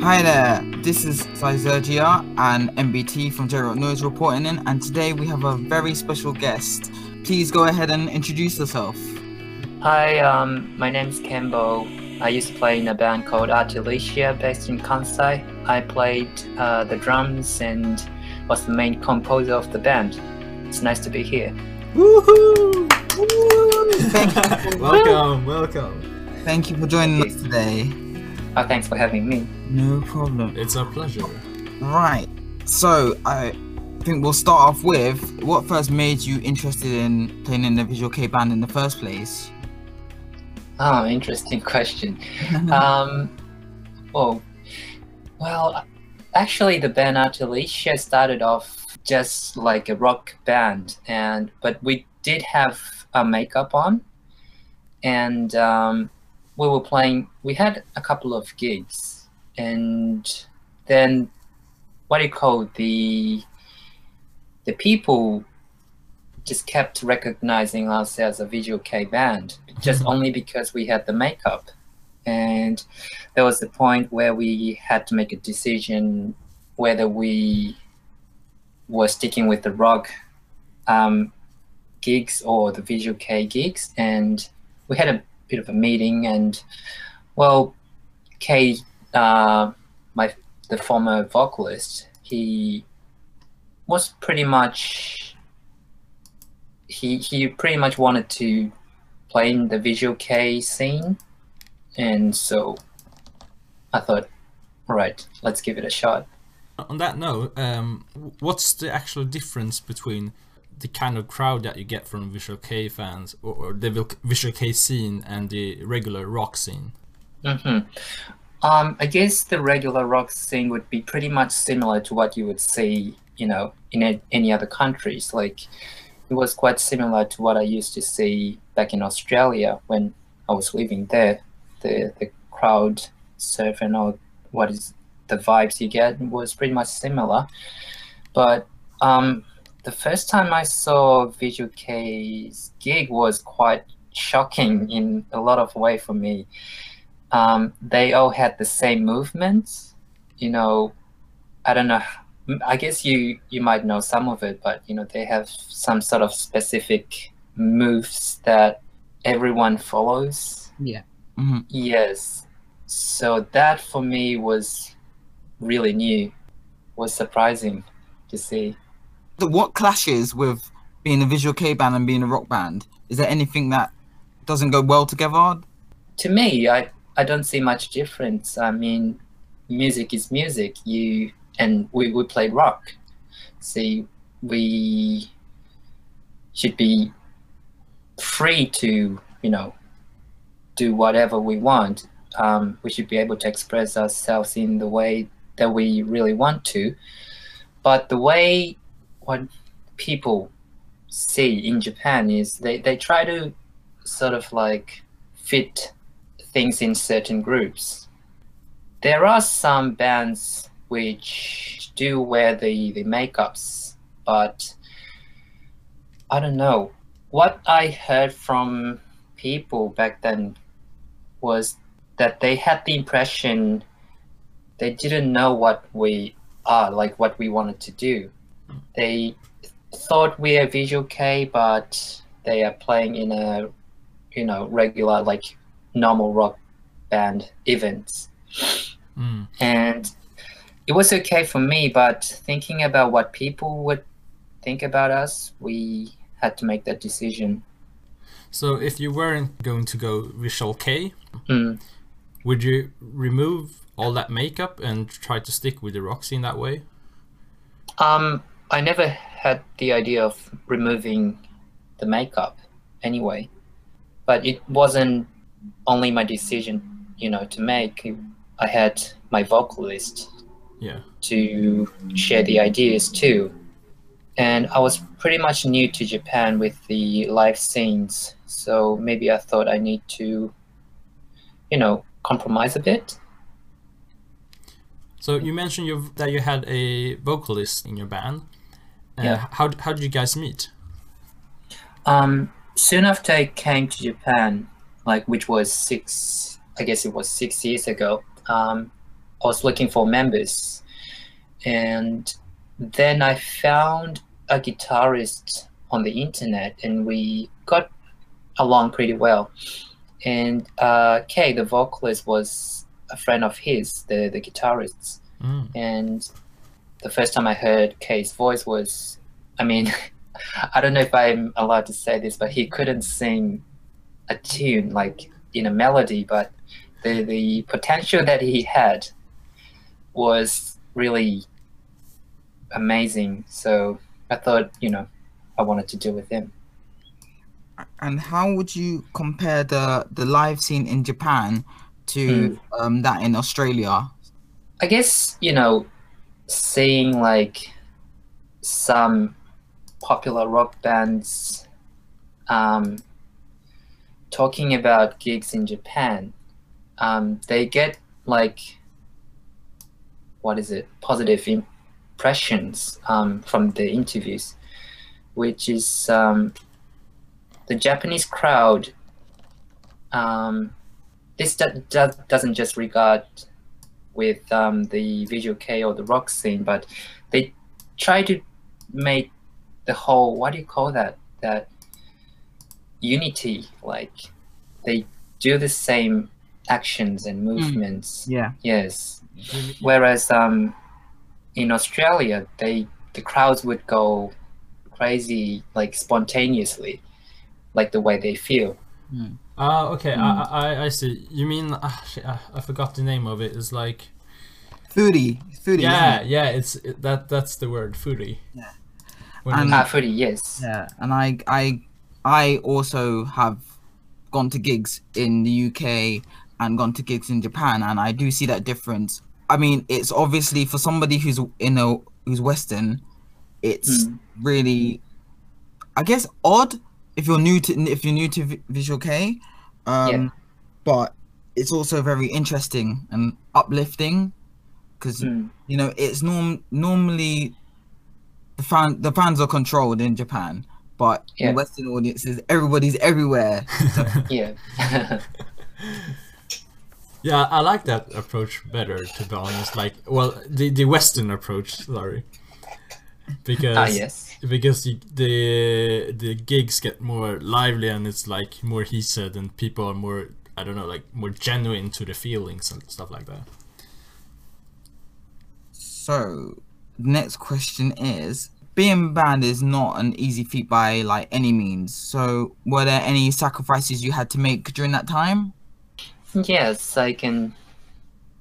Hi there, this is Syzergia and MBT from J Rock Noise reporting in, and today we have a very special guest. Please go ahead and introduce yourself. Hi, um, my name's Kembo. I used to play in a band called Artelicia based in Kansai. I played uh, the drums and was the main composer of the band. It's nice to be here. Woohoo! Woo! Thank you. welcome, welcome. Thank you for joining us today. Oh, thanks for having me. No problem. It's a pleasure. Right, so I think we'll start off with what first made you interested in playing in the Visual K band in the first place? Oh, interesting question. um, oh, well, actually, the band Artelicia started off just like a rock band, and but we did have a makeup on, and um, we were playing. We had a couple of gigs, and then what do you call the the people just kept recognizing us as a visual K band, just only because we had the makeup. And there was the point where we had to make a decision whether we were sticking with the rock um, gigs or the visual K gigs. And we had a bit of a meeting, and well, K, uh, my the former vocalist, he was pretty much he he pretty much wanted to play in the visual K scene, and so I thought, all right, let's give it a shot. On that note, um, what's the actual difference between the kind of crowd that you get from Visual K fans or, or the Visual K scene and the regular rock scene? Mm-hmm. Um, I guess the regular rock scene would be pretty much similar to what you would see, you know, in a, any other countries. Like it was quite similar to what I used to see back in Australia when I was living there. The the crowd surf and all what is the vibes you get was pretty much similar. But um, the first time I saw Visual K's gig was quite shocking in a lot of way for me. Um, they all had the same movements, you know. I don't know I guess you you might know some of it, but you know they have some sort of specific moves that everyone follows. Yeah. Mm-hmm. Yes. So that for me was really new, was surprising to see. What clashes with being a visual K band and being a rock band? Is there anything that doesn't go well together? To me, I I don't see much difference. I mean, music is music. You and we, we play rock. See, we should be free to, you know, do whatever we want. Um, we should be able to express ourselves in the way that we really want to. But the way what people see in Japan is they, they try to sort of like fit things in certain groups. There are some bands which do wear the, the makeups, but I don't know. What I heard from people back then was that they had the impression they didn't know what we are, like what we wanted to do. They thought we are visual K, but they are playing in a, you know, regular like normal rock band events. Mm. And it was okay for me, but thinking about what people would think about us, we had to make that decision. So, if you weren't going to go Visual K, mm. would you remove all that makeup and try to stick with the rock scene that way? Um, I never had the idea of removing the makeup anyway, but it wasn't only my decision, you know, to make. I had my vocalist yeah. to share the ideas too. And i was pretty much new to japan with the live scenes. So maybe i thought i need to you know compromise a bit. So you mentioned you that you had a vocalist in your band. Uh, yeah. how, how did you guys meet? Um soon after i came to japan like which was six i guess it was six years ago um I was looking for members, and then I found a guitarist on the internet, and we got along pretty well. And uh, Kay, the vocalist, was a friend of his, the the guitarist. Mm. And the first time I heard Kay's voice was, I mean, I don't know if I'm allowed to say this, but he couldn't sing a tune like in a melody, but the the potential that he had was really amazing. So I thought, you know, I wanted to do with him. And how would you compare the the live scene in Japan to um, that in Australia? I guess, you know, seeing like some popular rock bands um, talking about gigs in Japan, um, they get like, what is it, positive impressions um, from the interviews, which is um, the Japanese crowd. Um, this do- do- doesn't just regard with um, the visual K or the rock scene, but they try to make the whole what do you call that that unity like they do the same actions and movements Yeah. yes whereas um in australia they the crowds would go crazy like spontaneously like the way they feel Ah, okay. Hmm. I, I I see. You mean shit, I, I forgot the name of it. It's like Furi. Furi. yeah, it? yeah. It's it, that that's the word, furi. Yeah. When And- you- ah furi yes Yeah. And I I I also have gone to gigs in the UK and gone to gigs in Japan and I do see that difference. I mean, it's obviously for somebody who's in a who's Western, it's Hmm. really I guess odd if you're new to if you're new to Visual K. Um Yeah. but it's also very interesting and uplifting because Mm. you know it's norm normally the fan the fans are controlled in Japan, but Yeah. in Western audiences everybody's everywhere. So, yeah yeah, I like that approach better. To be honest, like well, the the Western approach. Sorry, because ah yes because you, the the gigs get more lively and it's like more he said and people are more I don't know like more genuine to the feelings and stuff like that. so next question is being banned is not an easy feat by like any means. So were there any sacrifices you had to make during that time? Yes, I can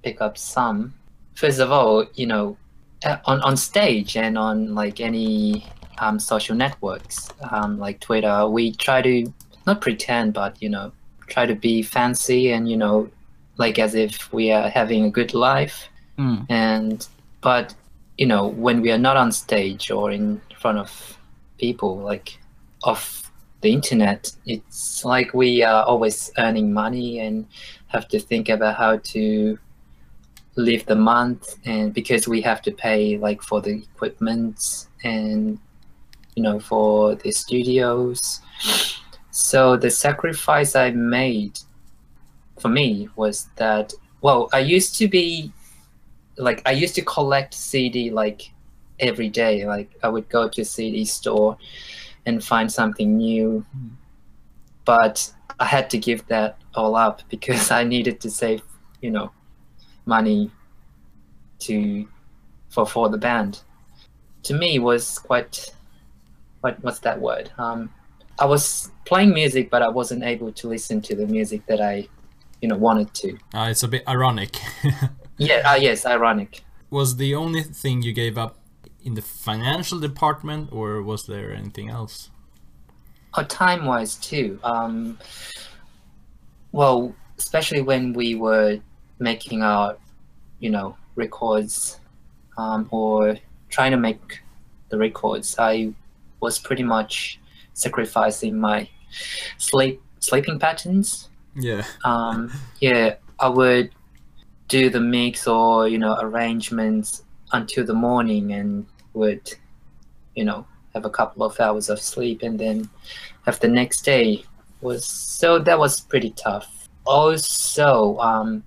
pick up some. First of all, you know, uh, on on stage and on like any um, social networks, um, like Twitter, we try to not pretend, but you know, try to be fancy and you know, like as if we are having a good life. Hmm. And but you know, when we are not on stage or in front of people, like off the internet, it's like we are always earning money and have to think about how to live the month and because we have to pay like for the equipment and you know for the studios. So the sacrifice i made for me was that well i used to be like i used to collect cd like every day like i would go to cd store and find something new but I had to give that all up because I needed to save, you know, money to for for the band. To me, was quite what what's that word? Um, I was playing music, but I wasn't able to listen to the music that I, you know, wanted to. Uh, it's a bit ironic. Yeah. Ah, yes. Ironic. was the only thing you gave up in the financial department, or was there anything else? Oh, time wise too. Um, well, especially when we were making our, you know, records, um, or trying to make the records, I was pretty much sacrificing my sleep sleeping patterns. Yeah. Um, yeah, I would do the mix or you know arrangements until the morning and would, you know, have a couple of hours of sleep and then have the next day was so that was pretty tough. Also, um,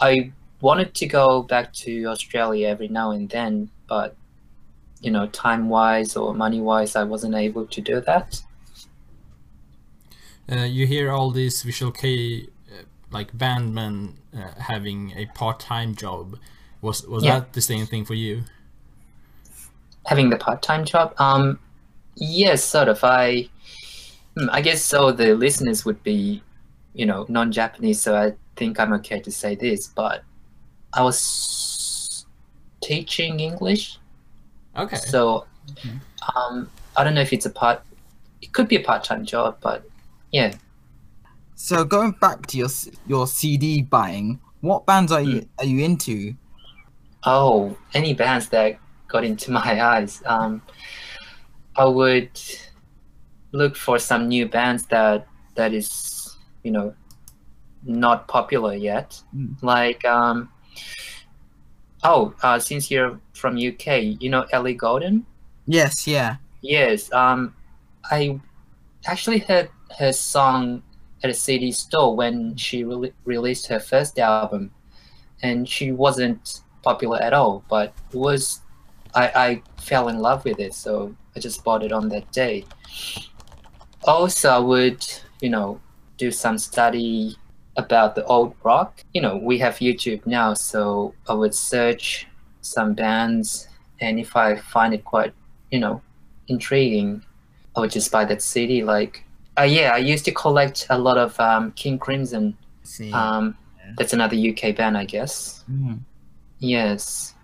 I wanted to go back to Australia every now and then, but you know, time wise or money wise, I wasn't able to do that. Uh, you hear all these Visual K like bandman uh, having a part-time job. Was was Yeah. that the same thing for you? Having the part time job, um, yes, sort of. I, hmm, I guess so. The listeners would be, you know, non Japanese, so I think I'm okay to say this, but I was teaching English Okay. So, um, I don't know if it's a part. It could be a part-time job, but yeah. So going back to your your CD buying, what bands are you are you into? Oh, any bands that got into my eyes. Um, I would look for some new bands that that is you know not popular yet. Mm. Like um, oh, uh, since you're from UK, you know Ellie Goulding. Yes, yeah. Yes, um, I actually heard her song at a CD store when she re- released her first album, and she wasn't popular at all. But was, I, I fell in love with it, so I just bought it on that day. Also, I would, you know, do some study about the old rock. You know, we have YouTube now, so I would search some bands, and if I find it quite, you know, intriguing, I would just buy that CD. Like, uh, yeah, I used to collect a lot of um, King Crimson. See. Um, Yeah. that's another UK band, I guess. Mm. Yes.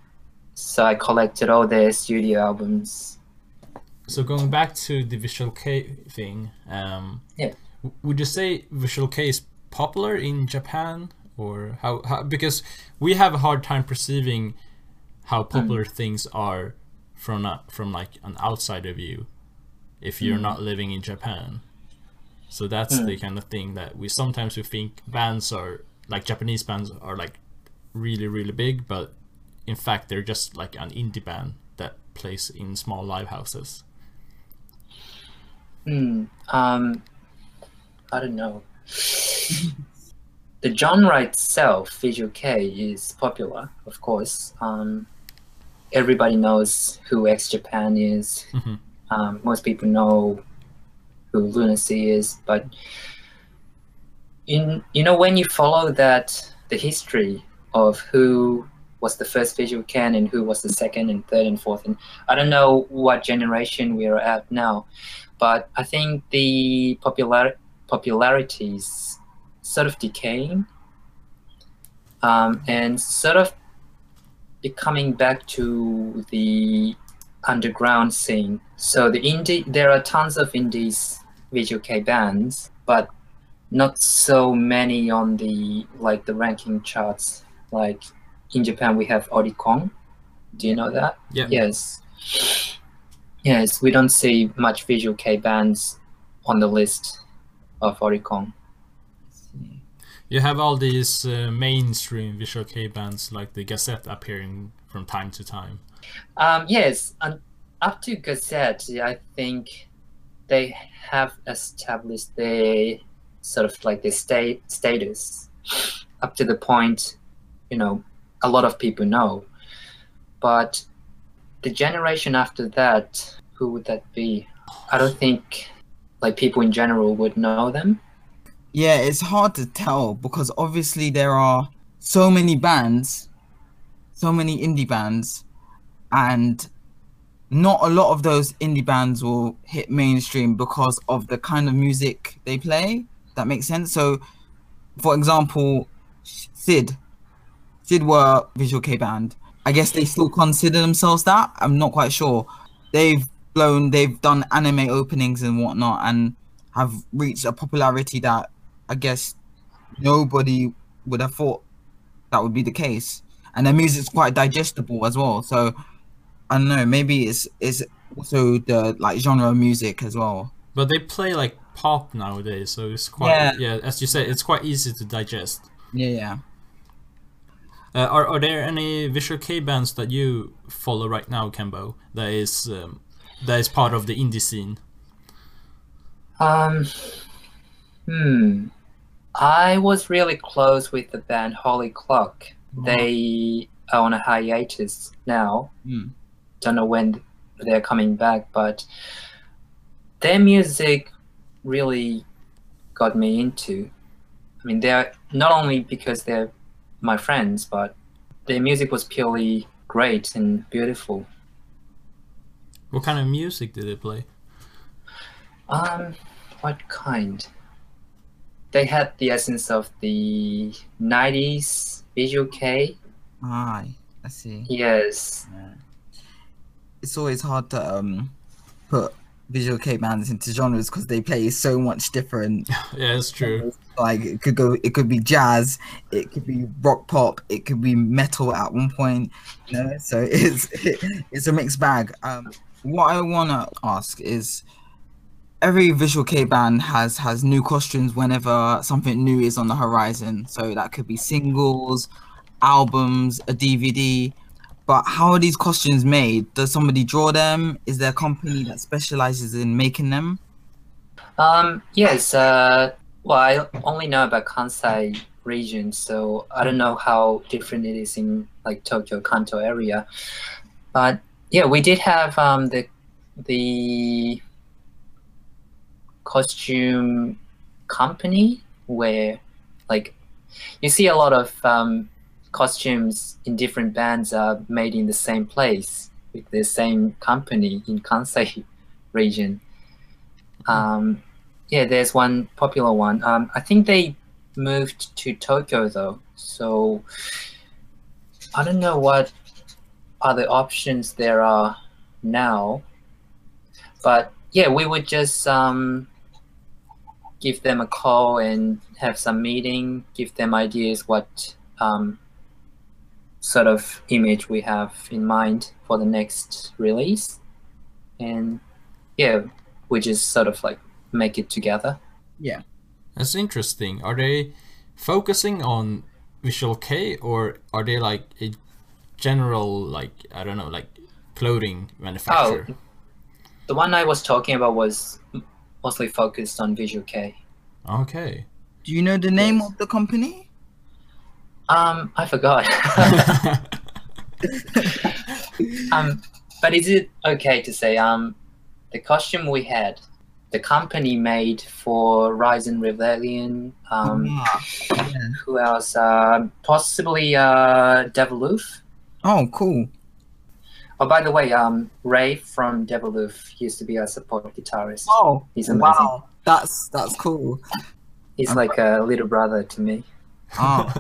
So I collected all their studio albums. So going back to the Visual K thing, um, Yeah. would you say Visual K is popular in Japan, or how, how? Because we have a hard time perceiving how popular things are from a, from like an outsider view, if you're not living in Japan. So that's the kind of thing that we sometimes we think bands are like Japanese bands are like really really big, but in fact they're just like an indie band that plays in small live houses. Hmm. Um, I don't know. the genre itself, Visual K, is popular, of course. Um, everybody knows who X Japan is. Mhm. Um, most people know who LUNA SEA is, but in you know when you follow that the history of who was the first visual can and who was the second and third and fourth and I don't know what generation we are at now, but I think the popular popularity is sort of decaying um, and sort of becoming back to the underground scene. So the indie, there are tons of indies visual K bands, but not so many on the like the ranking charts. Like in Japan, we have Oricon. Do you know that? Yeah. Yes. Yes, we don't see much visual K bands on the list of Oricon. You have all these uh, mainstream Visual K bands like the Gazette appearing from time to time. Um, yes, and up to Gazette, I think they have established their sort of like their state status up to the point, you know, a lot of people know. But the generation after that, who would that be? I don't think like people in general would know them. Yeah, it's hard to tell because obviously there are so many bands, so many indie bands, and not a lot of those indie bands will hit mainstream because of the kind of music they play. That makes sense. So, for example, Sid, Sid were visual K band. I guess they still consider themselves that. I'm not quite sure. They've blown, they've done anime openings and whatnot, and have reached a popularity that I guess nobody would have thought that would be the case. And their music's quite digestible as well. So I don't know, maybe it's it's also the like genre of music as well. But they play like pop nowadays, so it's quite Yeah. yeah. as you said, it's quite easy to digest. Yeah, yeah. Uh, are are there any Visual K bands that you follow right now, Kembo? That is um, that is part of the indie scene. Um, hmm. I was really close with the band Holy Clock they are on a hiatus now. Mm. Don't know when they're coming back, but their music really got me into. I mean, they're not only because they're my friends, but their music was purely great and beautiful. What kind of music did they play? Um, what kind? They had the essence of the 90s Visual K. Aye, I see. Yes. It's always hard to um put visual K bands into genres because they play so much different. yeah, it's true. Like it could go, it could be jazz, it could be rock pop, it could be metal at one point. You know, so it's it's a mixed bag. Um, what I wanna ask is, every visual K band has has new costumes whenever something new is on the horizon. So that could be singles, albums, a DVD. But how are these costumes made? Does somebody draw them? Is there a company that specializes in making them? Um, yes. Uh, well, I only know about Kansai region, so I don't know how different it is in like Tokyo, Kanto area. But yeah, we did have um, the the costume company where like you see a lot of um, costumes in different bands are made in the same place with the same company in Kansai region. Um, yeah, there's one popular one. Um, I think they moved to Tokyo though, so I don't know what other options there are now. But yeah, we would just um, give them a call and have some meeting, give them ideas what um, sort of image we have in mind for the next release. And yeah, we just sort of like make it together. Yeah. That's interesting. Are they focusing on Visual K or are they like a general like I don't know like clothing manufacturer? Oh, the one I was talking about was mostly focused on Visual K. Okay. Do you know the name Yes. of the company? Um, I forgot. um, but is it okay to say um, the costume we had, the company made for Rides In ReVellion? Um, Ah, yeah. who else? Uh, possibly uh, Deviloof. Oh, cool. Oh, by the way, um, Ray from Deviloof used to be our support guitarist. Oh, He's amazing. wow. That's that's cool. He's like a little brother to me. Oh,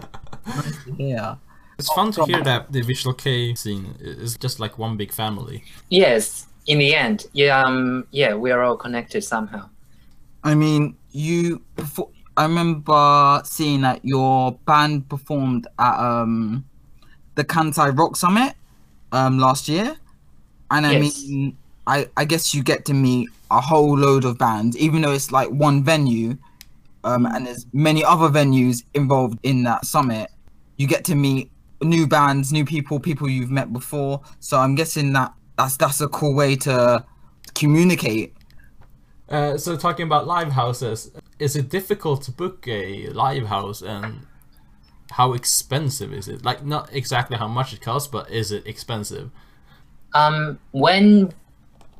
nice to hear. It's fun to hear that the Visual K scene is just like one big family. Yes, in the end, yeah, um, yeah, we are all connected somehow. I mean, you. Before, I remember seeing that your band performed at um the Kansai Rock Summit um last year, and I Yes. mean, I I guess you get to meet a whole load of bands, even though it's like one venue, um, and there's many other venues involved in that summit. You get to meet new bands, new people, people you've met before. So I'm guessing that that's that's a cool way to communicate. Uh, so talking about live houses, is it difficult to book a live house and how expensive is it? Like not exactly how much it costs, but is it expensive? Um, when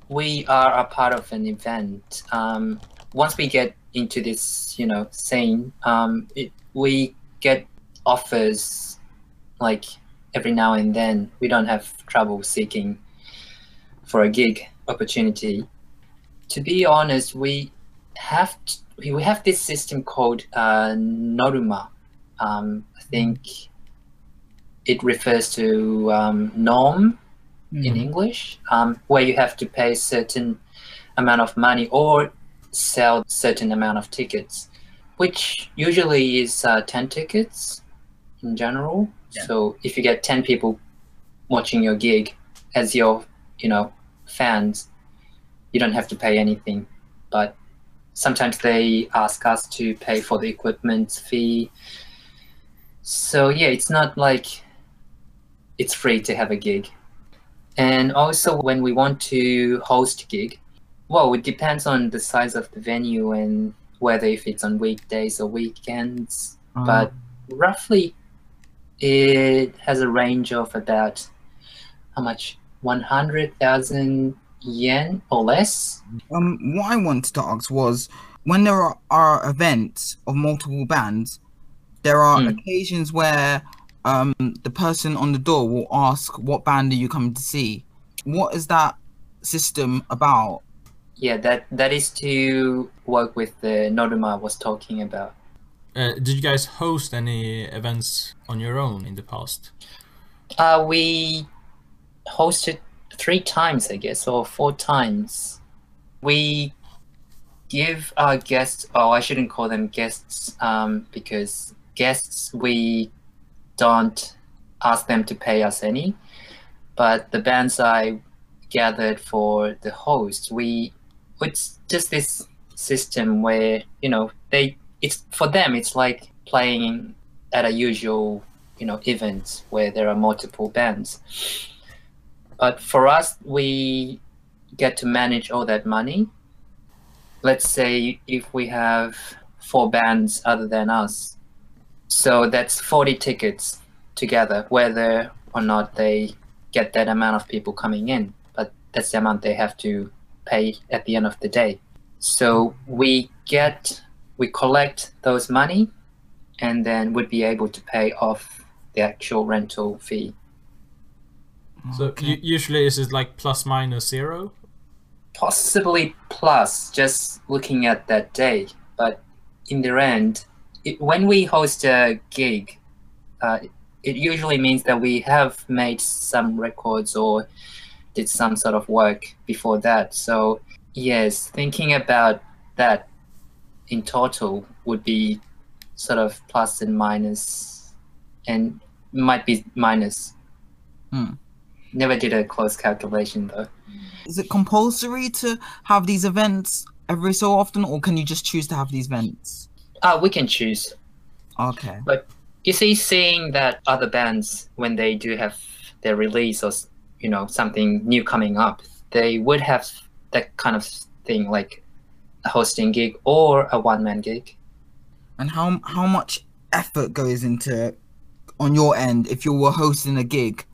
we are a part of an event, um, once we get into this, you know, scene, um, it, we get offers like every now and then. We don't have trouble seeking for a gig opportunity. To be honest, we have t- we have this system called uh, Noruma. Um, I think it refers to um, norm in English, um, where you have to pay a certain amount of money or sell certain amount of tickets, which usually is uh, 10 tickets in general. Yeah. So if you get 10 people watching your gig as your, you know, fans, you don't have to pay anything. But sometimes they ask us to pay for the equipment fee. So yeah, it's not like it's free to have a gig. And also, when we want to host gig, well, it depends on the size of the venue and whether if it's on weekdays or weekends. Um, But roughly, it has a range of about how much 100,000 yen or less. Um, what I wanted to ask was when there are, are events of multiple bands, there are Hmm. occasions where um the person on the door will ask, "What band are you coming to see?" What is that system about? Yeah, that that is to work with the Noruma was talking about. Uh, did you guys host any events on your own in the past? Uh, we hosted three times, I guess, or four times. We give our guests, oh, I shouldn't call them guests, um, because guests, we don't ask them to pay us any. But the bands I gathered for the host, we, it's just this system where, you know, they, it's for them, it's like playing at a usual you know events where there are multiple bands. But for us we get to manage all that money. Let's say if we have four bands other than us. So that's 40 tickets together whether or not they get that amount of people coming in. But that's the amount they have to pay at the end of the day so we get we collect those money and then we'd be able to pay off the actual rental fee. So Okay. u- usually is it like plus minus zero? Possibly plus, just looking at that day. But in the end, it, when we host a gig, uh, it usually means that we have made some records or did some sort of work before that. So, yes, thinking about that in total would be sort of plus and minus, and might be minus. Hmm. Never did a close calculation though. Is it compulsory to have these events every so often, or can you just choose to have these events? Uh, we can choose. Okay. But you see, seeing that other bands, when they do have their release or you know something new coming up, they would have that kind of thing like a hosting gig or a one man gig. And how how much effort goes into on your end if you were hosting a gig?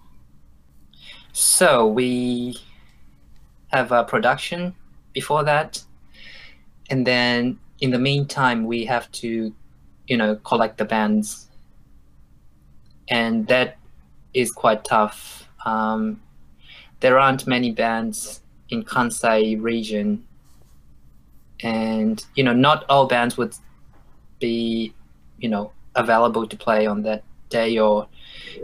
So we have a production before that, and then in the meantime, we have to, you know, collect the bands, and that is quite tough. Um, there aren't many bands in Kansai region, and you know, not all bands would be, you know, available to play on that day or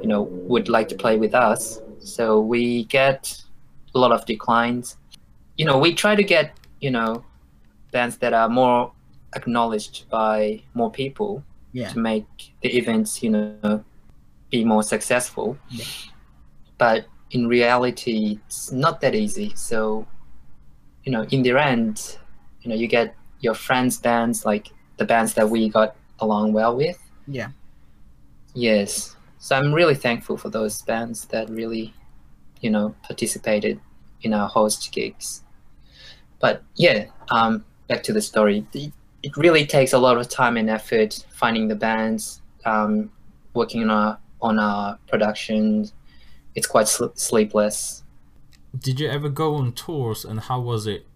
you know would like to play with us so we get a lot of declines you know we try to get you know bands that are more acknowledged by more people Yeah. to make the events you know be more successful Yeah. but in reality it's not that easy so you know in the end you know you get your friends bands like the bands that we got along well with Yeah. Yes. So I'm really thankful for those bands that really, you know, participated in our host gigs. But yeah, um, back to the story. It, it really takes a lot of time and effort finding the bands, um, working on our on our production. It's quite sl- sleepless. Did you ever go on tours and how was it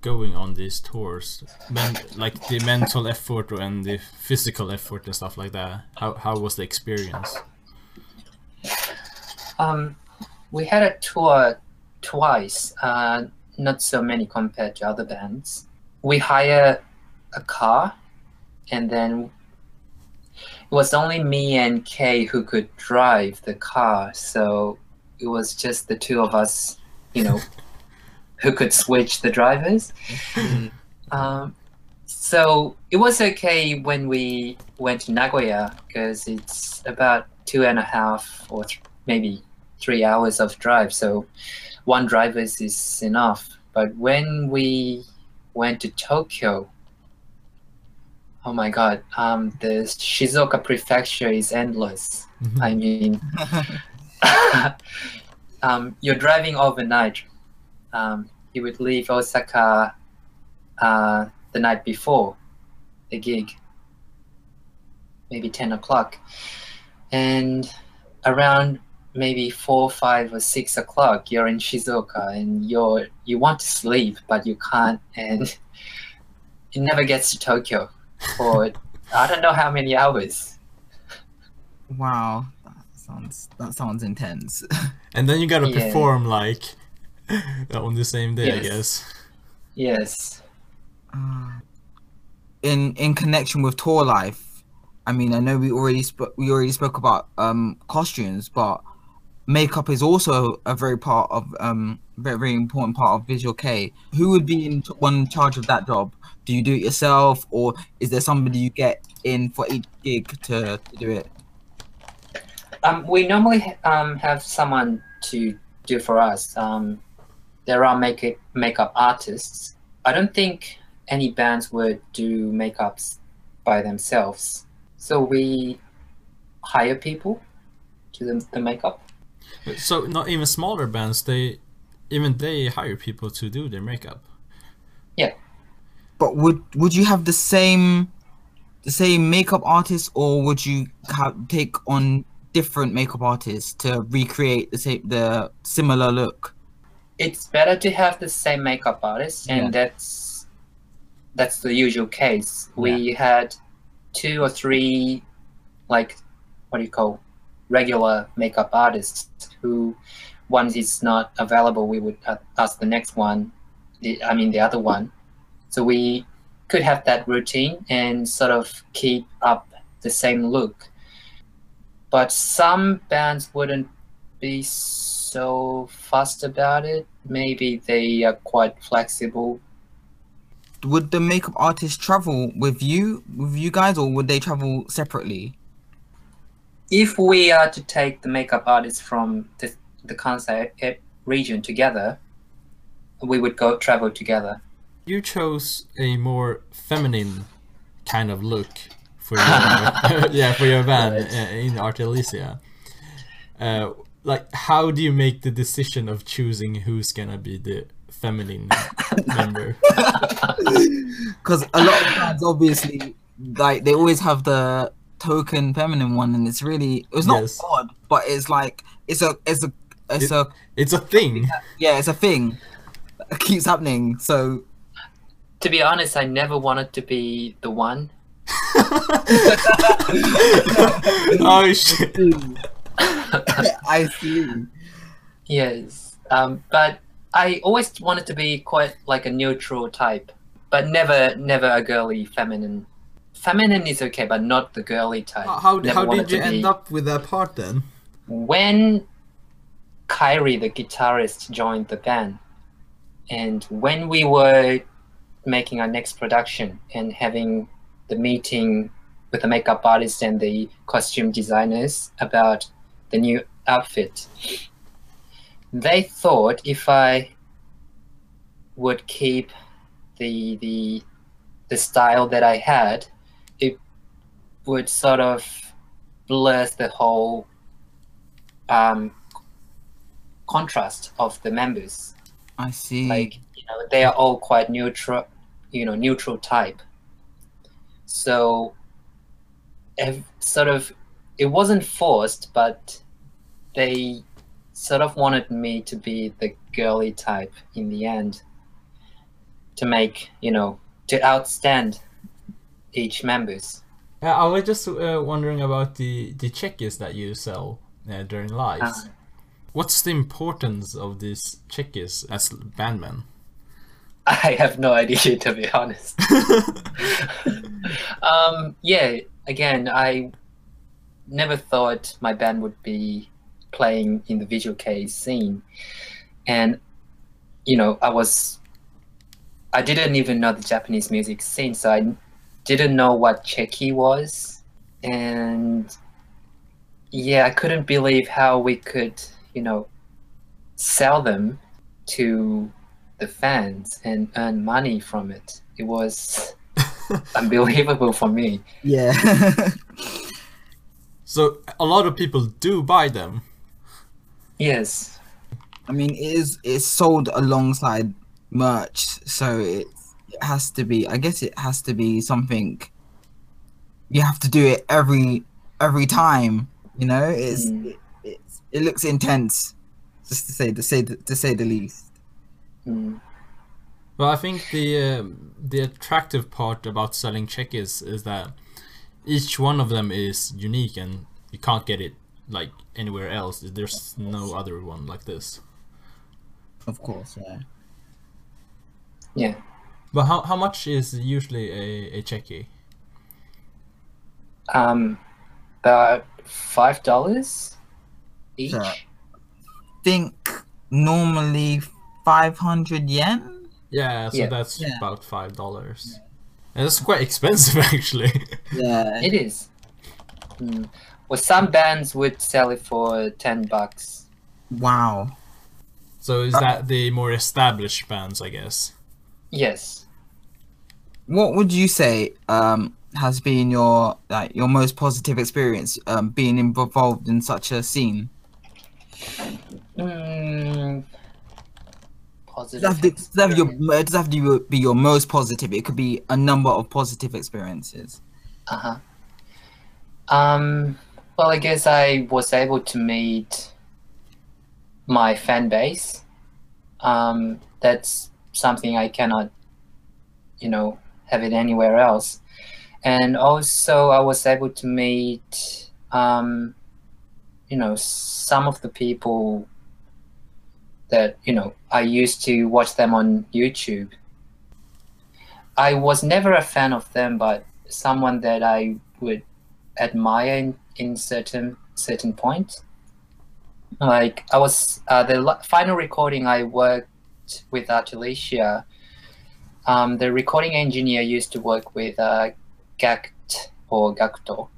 going on these tours? Men- like the mental effort and the physical effort and stuff like that. How how was the experience? Um, we had a tour twice, uh, not so many compared to other bands. We hire a car, and then it was only me and Kay who could drive the car, so it was just the two of us, you know, who could switch the drivers. Um, so it was okay when we went to Nagoya because it's about two and a half or th- maybe three hours of drive. So one driver is, is enough. But when we went to Tokyo, oh my god, um, the Shizuoka prefecture is endless. I mean, um, you're driving overnight. Um, you would leave Osaka uh, the night before the gig, maybe 10 o'clock. and around maybe four, five, or six o'clock, you're in Shizuoka and you're you want to sleep but you can't, and it never gets to Tokyo for I don't know how many hours. Wow, that sounds that sounds intense. And then you gotta Yeah. perform like on the same day, I guess. Yes. in in connection with tour life, I mean, I know we already spoke we already spoke about um costumes, but makeup is also a very part of um very very important part of Visual K. Who would be in one charge of that job? Do you do it yourself, or is there somebody you get in for each gig to, to do it? Um, we normally um, have someone to do for us. Um, there are make makeup artists. I don't think any bands would do makeups by themselves. So we hire people to do the makeup. So not even smaller bands, they even they hire people to do their makeup. Yeah. But would would you have the same the same makeup artist, or would you have, take on different makeup artists to recreate the same the similar look? It's better to have the same makeup artist, and Yeah. that's that's the usual case. We had two or three, like what do you call, regular makeup artists who, once it's not available, we would ask the next one. The, I mean the other one. So we could have that routine and sort of keep up the same look. But some bands wouldn't be so fast about it. Maybe they are quite flexible. Would the makeup artist travel with you with you guys, or would they travel separately? If we are to take the makeup artists from the, the Kansai region together, we would go travel together. You chose a more feminine kind of look for your yeah for your band Right. uh, in Artelicia. Uh, like, how do you make the decision of choosing who's gonna be the feminine member? Because a lot of bands, obviously, like they always have the token feminine one, and it's really it's not Yes. odd, but it's like it's a it's a it's It- a It's a thing. yeah, it's a thing that keeps happening. So To be honest, I never wanted to be the one. oh shit! I see. Yes, um, but I always wanted to be quite like a neutral type, but never, never a girly feminine. Feminine is okay, but not the girly type. How, how, Never how did you end be- up with that part then? when Kyrie, the guitarist, joined the band, and when we were making our next production and having the meeting with the makeup artist and the costume designers about the new outfit, they thought if I would keep the the the style that I had, would sort of blur the whole um, contrast of the members. I see. Like you know, they are all quite neutral, you know, neutral type. So, ev- sort of, it wasn't forced, but they sort of wanted me to be the girly type in the end, to make you know, to outstand each members. Uh, I was just uh, wondering about the the chekis that you sell uh, during lives. Ah. What's the importance of these chekis as bandmen? I have no idea to be honest. um, yeah, again, I never thought my band would be playing in the visual K scene, and you know, I was, I didn't even know the Japanese music scene, so I didn't know what cheki was, and yeah, I couldn't believe how we could, you know, sell them to the fans and earn money from it. It was unbelievable for me. yeah. So a lot of people do buy them. Yes. I mean, it is it's sold alongside merch, so it, it has to be. I guess it has to be something. You have to do it every every time You know, it's Mm. it, it's it looks intense, just to say to say the, to say the least. Mm. Well, I think the um the attractive part about selling chekis is that each one of them is unique and you can't get it like anywhere else. There's no other one like this. Of course, yeah. Yeah. But how, how much is usually a, a cheki? Um, about five dollars each. Sure. Think normally five hundred yen. Yeah, so Yeah. that's Yeah. about five dollars. And that's quite expensive actually. Yeah, It is. Mm. Well, some bands would sell it for ten bucks. wow. so is that the more established bands, I guess? Yes. What would you say um has been your like your most positive experience um being involved in such a scene? Mm, positive. doesn't have to, have, your, it doesn't have to be your most positive. It could be a number of positive experiences. Uh-huh. Um, well, I guess I was able to meet my fan base. Um, that's something I cannot, you know, have it anywhere else. And also, I was able to meet, um, you know, some of the people that, you know, I used to watch them on YouTube. I was never a fan of them, but someone that I would admire in, in certain certain point. Like I was uh, the final recording I worked with Artelicia. Um, the recording engineer used to work with uh, Gackt or Gacto.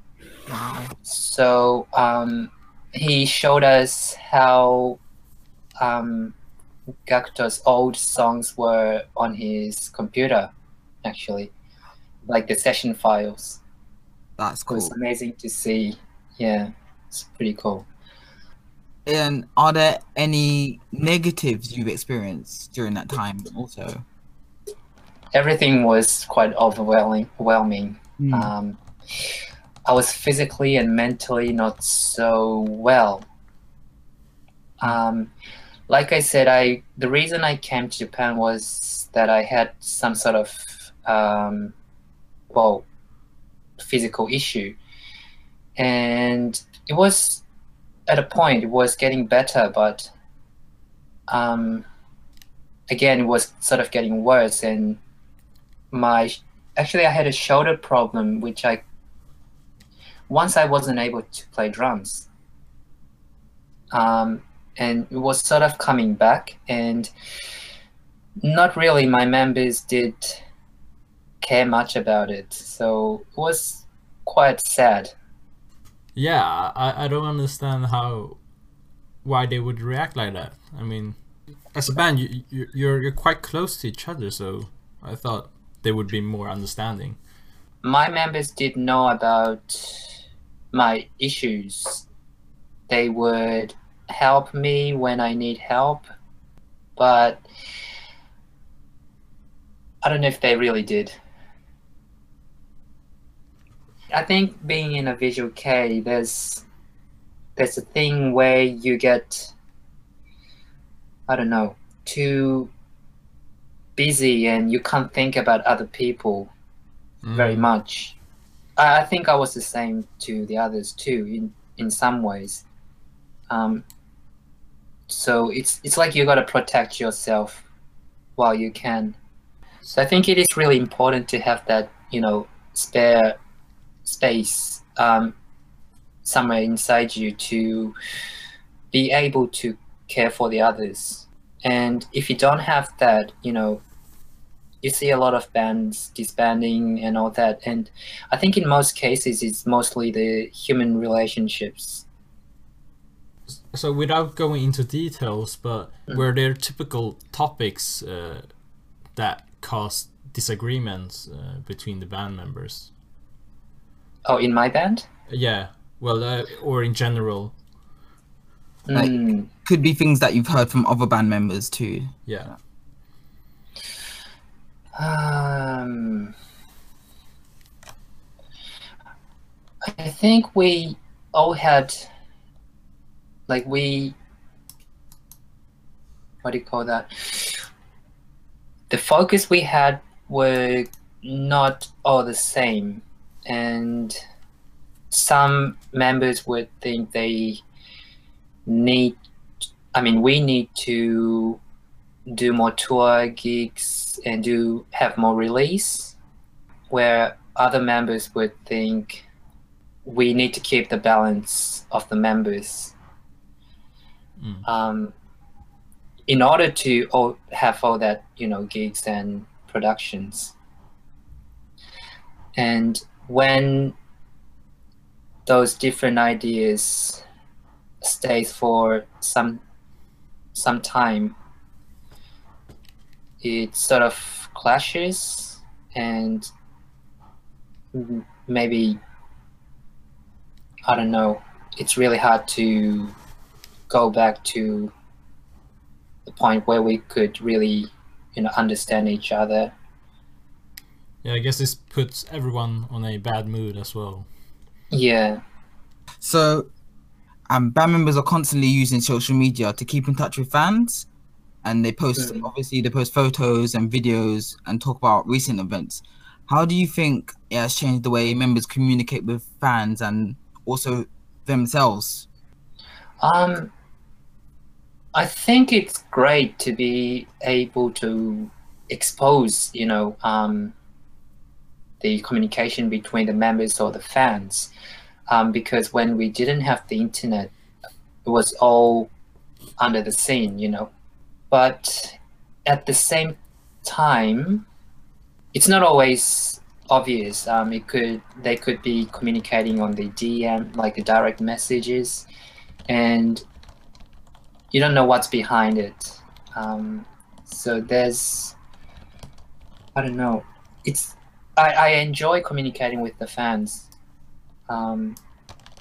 Wow. So um, he showed us how um, Gacto's old songs were on his computer, actually, like the session files. That's It cool. was amazing to see. Yeah, it's pretty cool. And are there any negatives you've experienced during that time also? Everything was quite overwhelming. overwhelming. Mm. Um, I was physically and mentally not so well. Um, like I said, I the reason I came to Japan was that I had some sort of um, well physical issue, and it was at a point it was getting better, but um, again it was sort of getting worse, and my actually I had a shoulder problem, which I once I wasn't able to play drums. Um, and it was sort of coming back, and not really my members did care much about it, so it was quite sad. Yeah, I, I don't understand how why they would react like that. I mean, as a band, you, you you're you're quite close to each other, so I thought they would be more understanding. my members did know about my issues. They would help me when I need help, but I don't know if they really did. I think being in a visual K, there's there's a thing where you get I don't know too busy and you can't think about other people very Mm. much. I, I think I was the same to the others too, in in some ways. Um, so it's it's like you got to protect yourself while you can. So I think it is really important to have that you know spare space um, somewhere inside you to be able to care for the others. And if you don't have that, you know, you see a lot of bands disbanding and all that and i think in most cases it's mostly the human relationships So without going into details, but Mm. were there typical topics uh, that caused disagreements uh, between the band members? Oh in my band Yeah, well, uh, or in general. Like- Mm, Could be things that you've heard from other band members too. Yeah. um, i think we all had like we what do you call that the focus we had were not all the same and some members would think they need i mean we need to do more tour gigs and do have more release where other members would think we need to keep the balance of the members Mm. um, in order to all, have all that you know gigs and productions and when those different ideas stays for some some time it sort of clashes and maybe I don't know. It's really hard to go back to the point where we could really, you know, understand each other. Yeah, I guess this puts everyone on a bad mood as well. Yeah, So, um, band members are constantly using social media to keep in touch with fans, and they post Mhm. obviously they post photos and videos and talk about recent events. How do you think it has changed the way members communicate with fans and also themselves? Um, I think it's great to be able to expose, you know, um, the communication between the members or the fans, um, because when we didn't have the internet, it was all under the scene, you know. But at the same time, it's not always obvious. Um, it could they could be communicating on the DM, like the direct messages, and you don't know what's behind it. Um, so there's, I don't know. It's I, I enjoy communicating with the fans, um,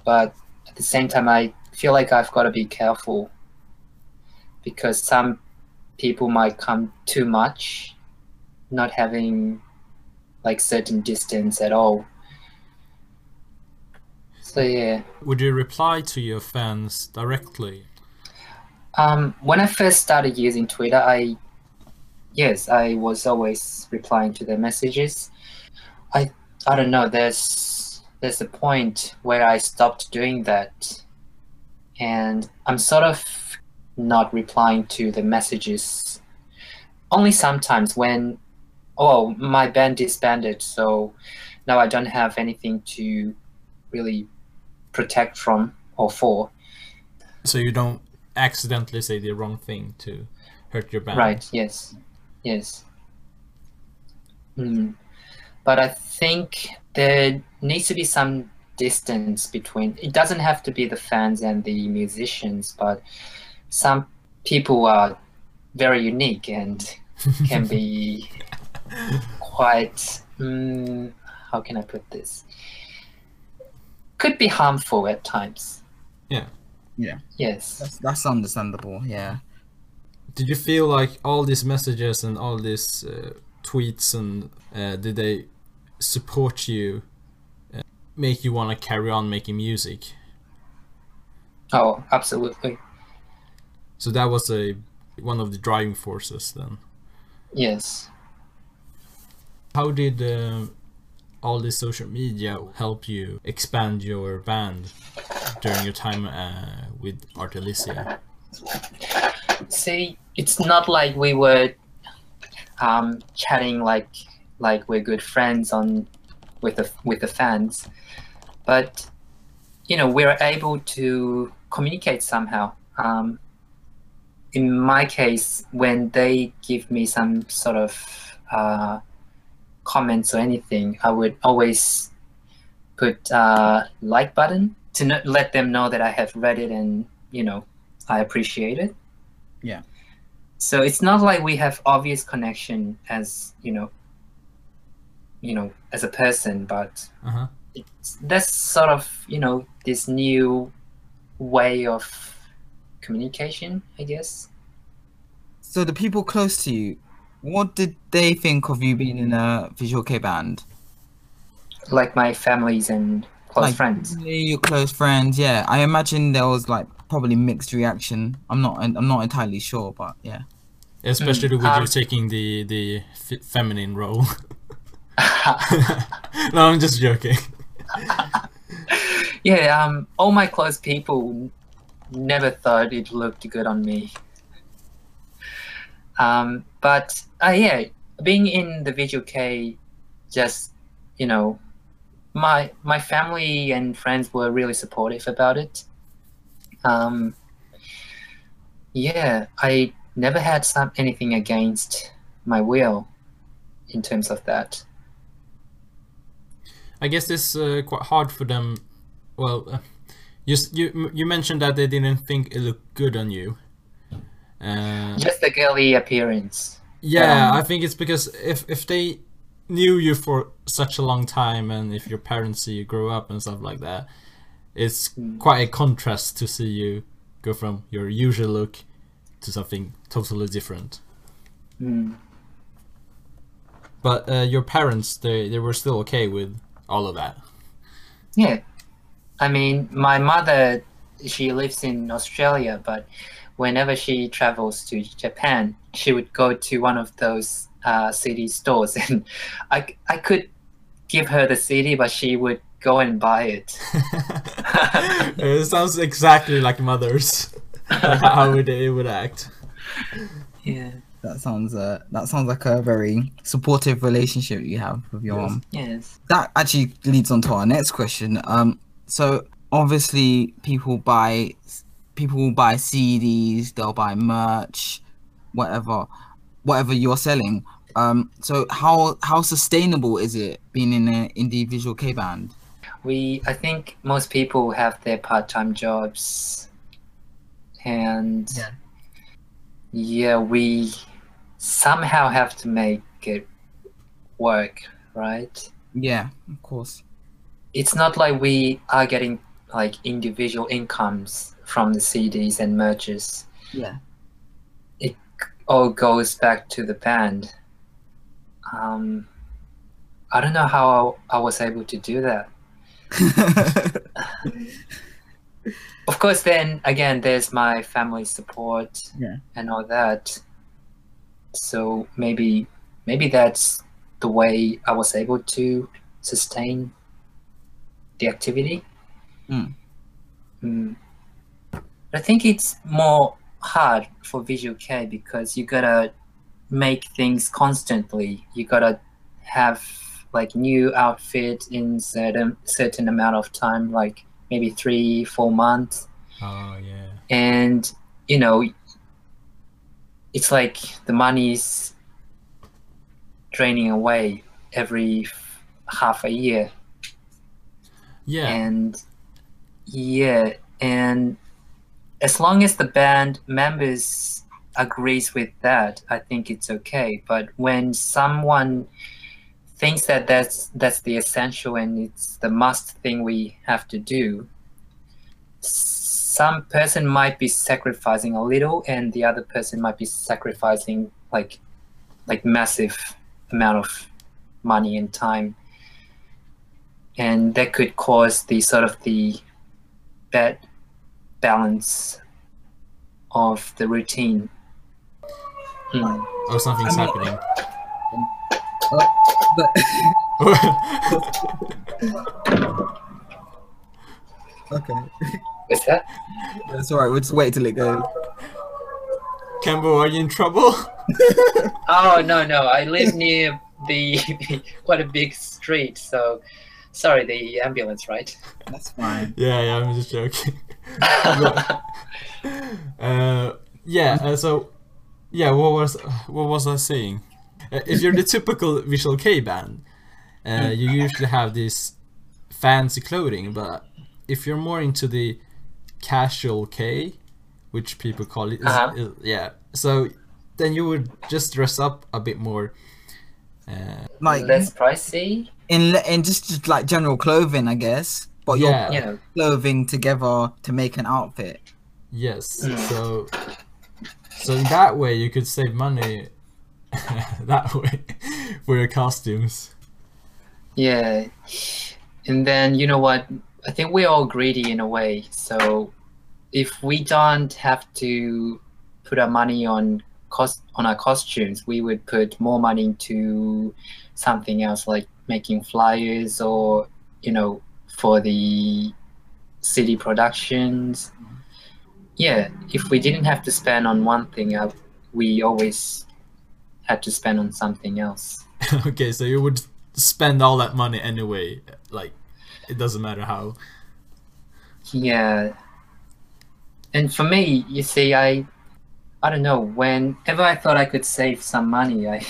but at the same time I feel like I've got to be careful because some people might come too much, not having like certain distance at all. So yeah. Would you reply to your fans directly? Um, when I first started using Twitter, I yes, I was always replying to their messages. I I don't know. There's there's a point where I stopped doing that, and I'm sort of not replying to the messages. Only sometimes when oh my band disbanded, so now I don't have anything to really protect from or for. So you don't accidentally say the wrong thing to hurt your band. Right. Yes. Yes. Mm. But I think there needs to be some distance between. It doesn't have to be the fans and the musicians, but some people are very unique and can be quite. Mm, how can I put this? Could be harmful at times. Yeah. Yeah. Yes. That's, that's understandable. Yeah. Did you feel like all these messages and all these uh, tweets and uh, did they support you, uh, make you want to carry on making music? Oh, absolutely. So that was a one of the driving forces then. Yes. How did uh, all this social media help you expand your band during your time uh, with Artelicia? See, it's not like we were um, chatting like like we're good friends on with the with the fans, but you know we're able to communicate somehow. Um, in my case, when they give me some sort of uh, comments or anything, I would always put uh, like button to let them know that I have read it and you know I appreciate it. Yeah. So it's not like we have obvious connection as you know, you know, as a person, but Uh-huh. it's, that's sort of you know this new way of communication, I guess. So the people close to you, what did they think of you being in a visual K band? Like my families and close Like, friends. Your close friends, yeah. I imagine there was like probably mixed reaction. I'm not I'm not entirely sure, but yeah. Especially with Um, you taking the the f- feminine role. no, I'm just joking. yeah, um, all my close people never thought it looked good on me. Um, but uh, yeah, being in the visual K, just you know, my my family and friends were really supportive about it. Um, yeah, I never had some anything against my will in terms of that. I guess it's uh, quite hard for them. Well, uh, you you you mentioned that they didn't think it looked good on you. Uh, Just the girly appearance. yeah, um, I think it's because if if they knew you for such a long time, and if your parents see you grow up and stuff like that, it's Mm. quite a contrast to see you go from your usual look to something totally different. Mm. But uh, your parents, they they were still okay with all of that. Yeah. I mean, my mother, she lives in Australia, but whenever she travels to Japan, she would go to one of those uh, CD stores, and I, I could give her the CD, but she would go and buy it. it sounds exactly like mothers. how would they would act? Yeah. That sounds uh that sounds like a very supportive relationship you have with your Yes. mom. Yes. That actually leads on to our next question. Um, so obviously people buy people will buy CDs, they'll buy merch, whatever, whatever you're selling. Um, so how how sustainable is it being in an individual K band? We, I think most people have their part-time jobs, and Yeah. yeah, we somehow have to make it work, right? Yeah, of course. It's not like we are getting like individual incomes from the CDs and merches. Yeah. It all goes back to the band. Um, I don't know how I was able to do that. of course then again there's my family support Yeah. and all that so maybe maybe that's the way i was able to sustain the activity Mm. Mm. i think it's more hard for visual k because you gotta make things constantly you gotta have like new outfit in certain certain amount of time like maybe three four months Oh yeah. and you know it's like the money's draining away every half a year Yeah. and yeah and as long as the band members agrees with that i think it's okay but when someone thinks that that's that's the essential and it's the must thing we have to do some person might be sacrificing a little and the other person might be sacrificing like like massive amount of money and time and that could cause the sort of the bad balance of the routine Hmm. oh, something's I mean- happening. but okay, What's that? that's all right. We'll just wait till it goes. Campbell, are you in trouble? Oh no no! I live near the quite a big street, so sorry. The ambulance, right? That's fine. yeah, yeah, I'm just joking. Uh, yeah. Uh, so, yeah. What was what was I saying? Uh, if you're the typical Visual K band, uh, you usually have this fancy clothing, but if you're more into the casual K, which people call it, is- Uh-huh. is- yeah. So then you would just dress up a bit more. Uh, Like Less pricey. in in just, just like general clothing, I guess. But Yeah. you're You know. clothing together to make an outfit. Yes. Mm. So so in that way you could save money that way for your costumes. Yeah. And then you know what? I think we're all greedy in a way. So if we don't have to put our money on cost on our costumes, we would put more money into something else like making flyers or you know for the city productions. Yeah, if we didn't have to spend on one thing, uh, we always had to spend on something else. okay, so you would spend all that money anyway. Like, it doesn't matter how. Yeah. And for me, you see, I, I don't know. Whenever I thought I could save some money, I,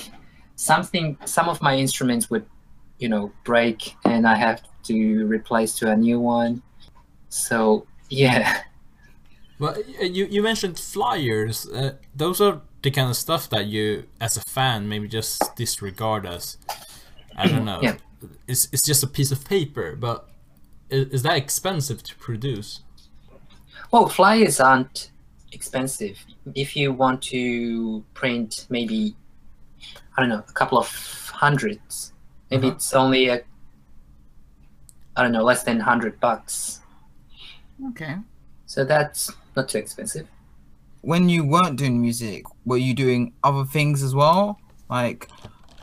something, some of my instruments would, you know, break, and I have to replace to a new one. So yeah. Well, you you mentioned flyers. Uh, those are the kind of stuff that you, as a fan, maybe just disregard as. I don't know. Yeah. It's it's just a piece of paper, but is, is that expensive to produce? Well, flyers aren't expensive. If you want to print maybe, I don't know, a couple of hundreds, maybe Uh-huh. it's only a, I don't know, less than hundred bucks. Okay. So that's not too expensive. When you weren't doing music, were you doing other things as well? Like,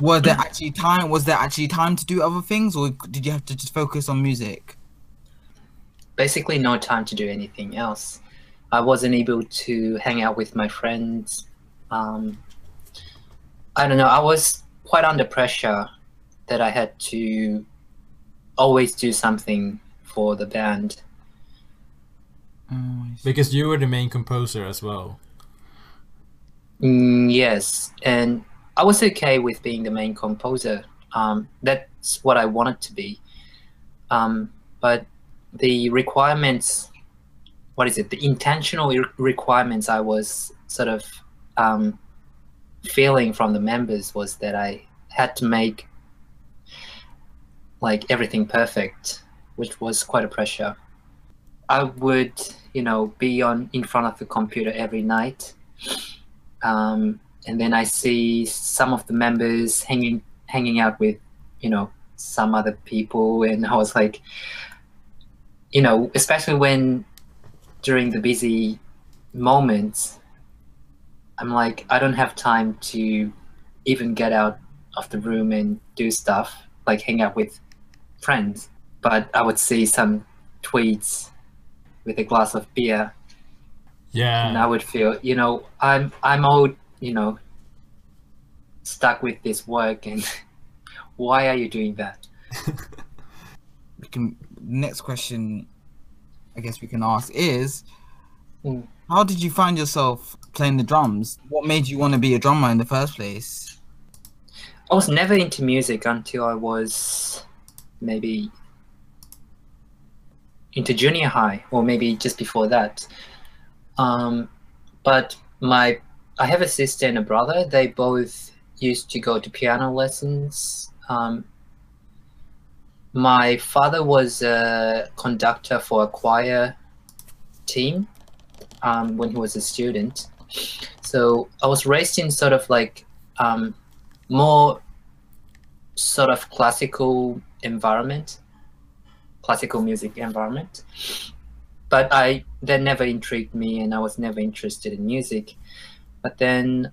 were there actually time? Was there actually time to do other things, or did you have to just focus on music? basically no time to do anything else. I wasn't able to hang out with my friends. Um, I don't know. I was quite under pressure that I had to always do something for the band. Oh, Because you were the main composer as well. Mm, yes, and I was okay with being the main composer. Um, that's what I wanted to be. Um, but the requirements, what is it? The intentional re- requirements I was sort of um, feeling from the members was that I had to make like everything perfect, which was quite a pressure. I would, you know, be on in front of the computer every night um, and then I see some of the members hanging hanging out with, you know, some other people, and I was like, you know, especially when during the busy moments, I'm like, I don't have time to even get out of the room and do stuff like hang out with friends. But I would see some tweets with a glass of beer Yeah. and I would feel, you know, I'm I'm all, you know, stuck with this work, and why are you doing that? we can next question I guess we can ask is Mm. how did you find yourself playing the drums? What made you want to be a drummer in the first place? I was never into music until I was maybe into junior high, or maybe just before that. Um, but my, I have a sister and a brother. They both used to go to piano lessons. Um, my father was a conductor for a choir team um, when he was a student. So I was raised in sort of like um, more sort of classical environment, classical music environment. But I that never intrigued me, and I was never interested in music. But then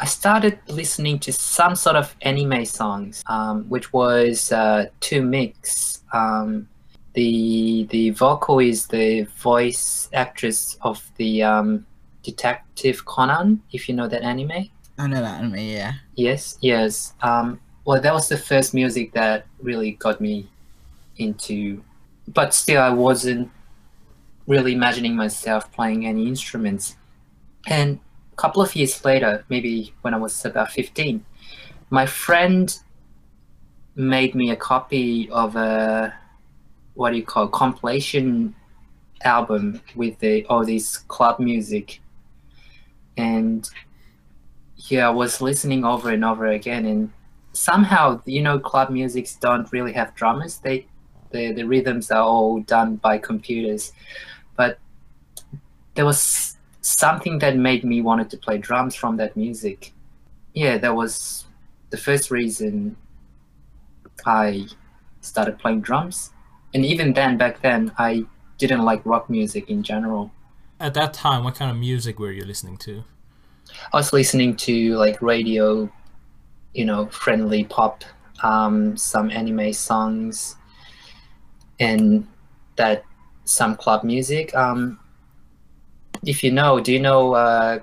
I started listening to some sort of anime songs, um, which was uh, TWO-MIX. Um, the the vocal is the voice actress of the um, Detective Conan, if you know that anime. I know that anime, yeah. Yes, yes. Um, well, that was the first music that really got me into. But still, I wasn't really imagining myself playing any instruments. And couple of years later, maybe when I was about 15, my friend made me a copy of a what do you call compilation album with the all this club music and yeah, I was listening over and over again, and somehow, you know, club musics don't really have drummers. They, the the rhythms are all done by computers, but there was something that made me wanted to play drums from that music. Yeah, that was the first reason I started playing drums, and even then, back then, I didn't like rock music in general. at that time, what kind of music were you listening to? I was listening to like radio, you know, friendly pop, um, some anime songs, and that some club music. Um, if you know, do you know a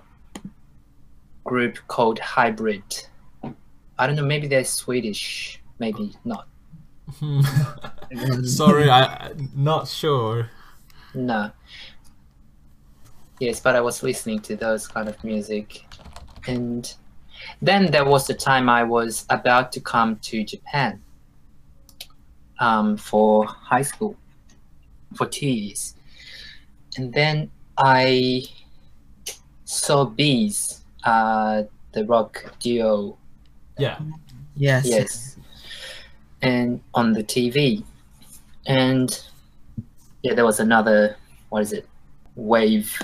group called Hybrid? I don't know. Maybe they're Swedish. Maybe not. Sorry, I not sure. No. Yes, but I was listening to those kind of music. And then there was the time I was about to come to Japan um, for high school for two years. And then I saw B'z, uh, the rock duo, Yeah. Yes. yes, and on the TV. And yeah, there was another, what is it, wave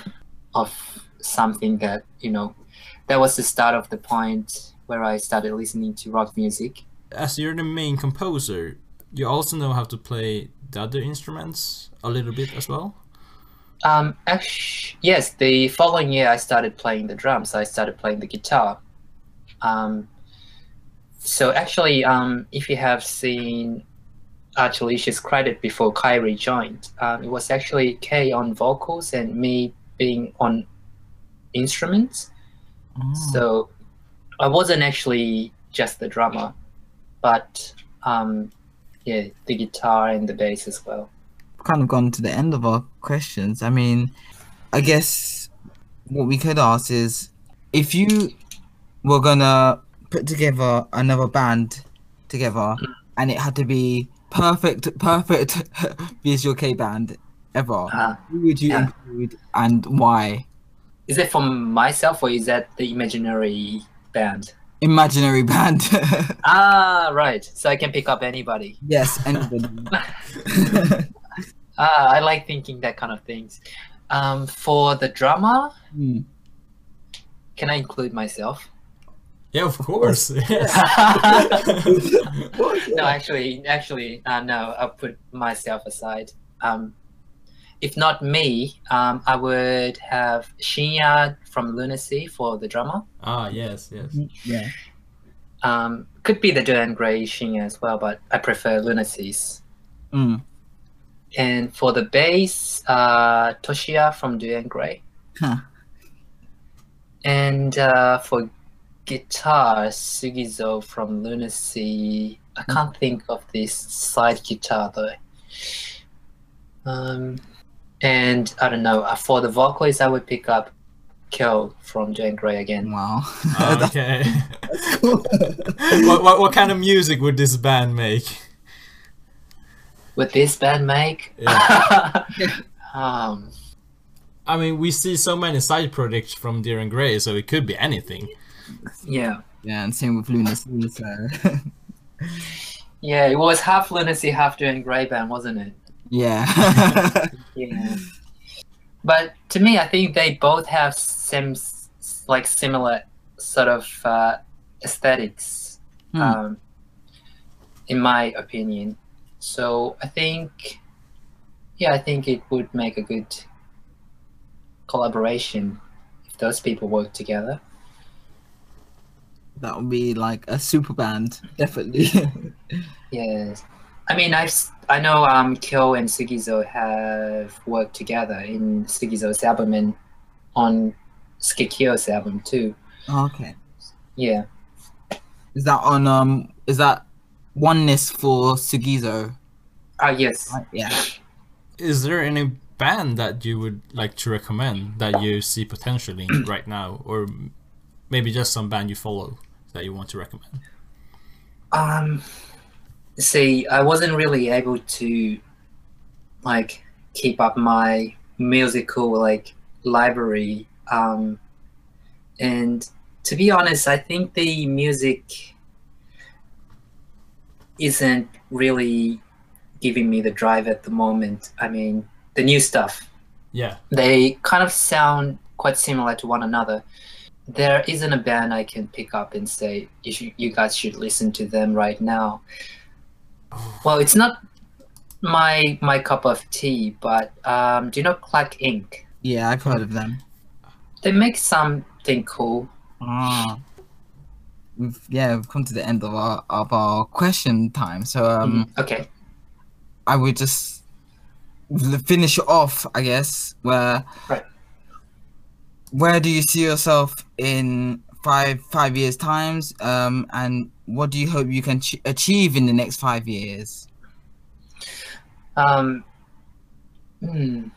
of something that, you know, that was the start of the point where I started listening to rock music. As you're the main composer, you also know how to play the other instruments a little bit as well. Um, actually, yes, the following year I started playing the drums. I started playing the guitar. Um, so actually, um, if you have seen Artelicia's credit before Kyrie joined, um, it was actually Kay on vocals and me being on instruments. Oh. So I wasn't actually just the drummer, but um, yeah, the guitar and the bass as well. Kind of gone to the end of our questions. I mean, I guess what we could ask is if you were gonna put together another band together and it had to be perfect, perfect visual K band ever, Uh, who would you yeah. include and why? Is it for myself or is that the imaginary band? Imaginary band. Ah, right. So I can pick up anybody. yes, anybody. Ah, I like thinking that kind of things. Um, for the drama, Hmm. can I include myself? Yeah, of course. Yes. no, actually, actually, uh, no. I'll put myself aside. Um, if not me, um, I would have Shinya from LUNA SEA for the drama. ah, yes, yes. yeah. Um, could be the Dir en grey Shinya as well, but I prefer LUNA SEA's. Mm. And for the bass, uh, Toshiya from Dir en grey. Huh. And uh, for guitar, Sugizo from LUNA SEA. I can't think of this side guitar though. Um, and I don't know. uh, For the vocalist, I would pick up Kyo from Dir en grey again. Wow. Okay. what, what, what kind of music would this band make? Would this band make? Yeah. um, I mean, we see so many side projects from Dir en grey, so it could be anything. yeah. yeah, and same with LUNA SEA. So Yeah, it was half LUNA SEA, half Dir en grey band, wasn't it? yeah. Yeah. But to me, I think they both have some like similar sort of uh, aesthetics, Hmm. um, in my opinion. So I think, yeah, I think it would make a good collaboration if those people work together. that would be like a super band, definitely. Yes. I mean, I've I know um Kyo and Sugizo have worked together in Sugizo's album and on sukekiyo's album too. okay. Yeah. Is that on um is that oneness for Sugizo? Ah, yes. Right? Yeah. Is there any band that you would like to recommend that you see potentially right now, or maybe just some band you follow that you want to recommend? Um, see, I wasn't really able to like keep up my musical like library. Um, and to be honest, I think the music isn't really giving me the drive at the moment. I mean, the new stuff Yeah. they kind of sound quite similar to one another. There isn't a band I can pick up and say you, should, you guys should listen to them right now. Well, it's not my my cup of tea, but um, do you know Clack Inc? Yeah, I've heard of them. They make something cool. Ah. We've yeah, we've come to the end of our of our question time. So um Mhm. Okay. I would just finish off, I guess, where Right. where do you see yourself in five five years times um and what do you hope you can ch- achieve in the next five years Um, hmm,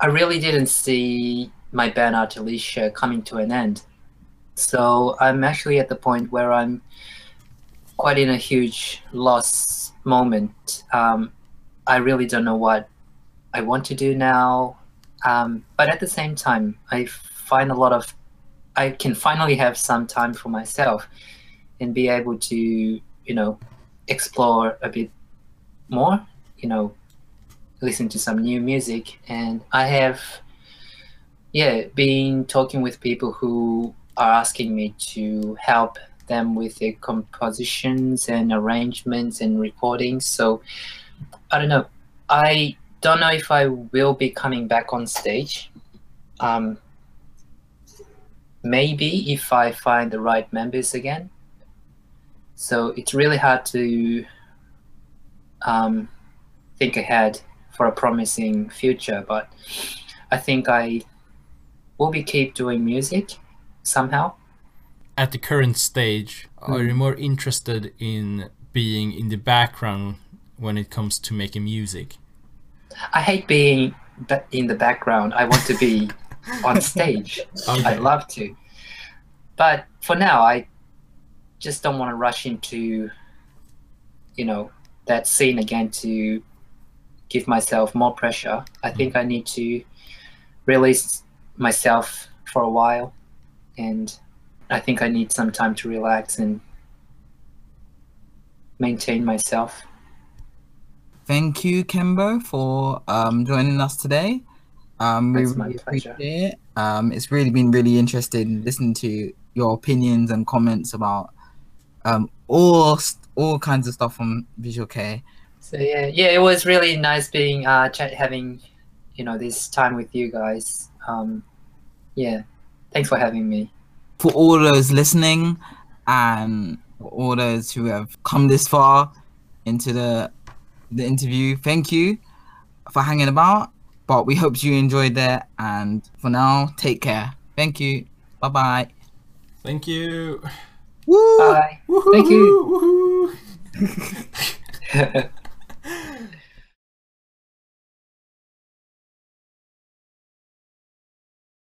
I really didn't see my Artelicia coming to an end. So I'm actually at the point where I'm quite in a huge loss moment. Um, I really don't know what I want to do now. Um, but at the same time, I find a lot of, I can finally have some time for myself and be able to, you know, explore a bit more, you know, listen to some new music. And I have, yeah, been talking with people who are asking me to help them with their compositions and arrangements and recordings. So I don't know. I don't know if I will be coming back on stage. Um, maybe if I find the right members again. So it's really hard to um, think ahead for a promising future, but I think I will be keep doing music somehow. At the current stage, are Hmm. you more interested in being in the background when it comes to making music? I hate being in the background. I want to be on stage. Okay. I'd love to. But for now, I just don't want to rush into, you know, that scene again to give myself more pressure. I think I need to release myself for a while. And I think I need some time to relax and maintain myself. thank you kembo for um joining us today. Um we It's really appreciate it. Um it's really been really interesting listening to your opinions and comments about um all all kinds of stuff from visual k So yeah, yeah, it was really nice being uh chat having, you know, this time with you guys. Um, yeah, thanks for having me. for all those listening and all those who have come this far into the the interview thank you for hanging about but we hope you enjoyed that and for now take care thank you bye bye Thank you. Woo! Bye. Woohoo! Thank you. Woohoo! Bye.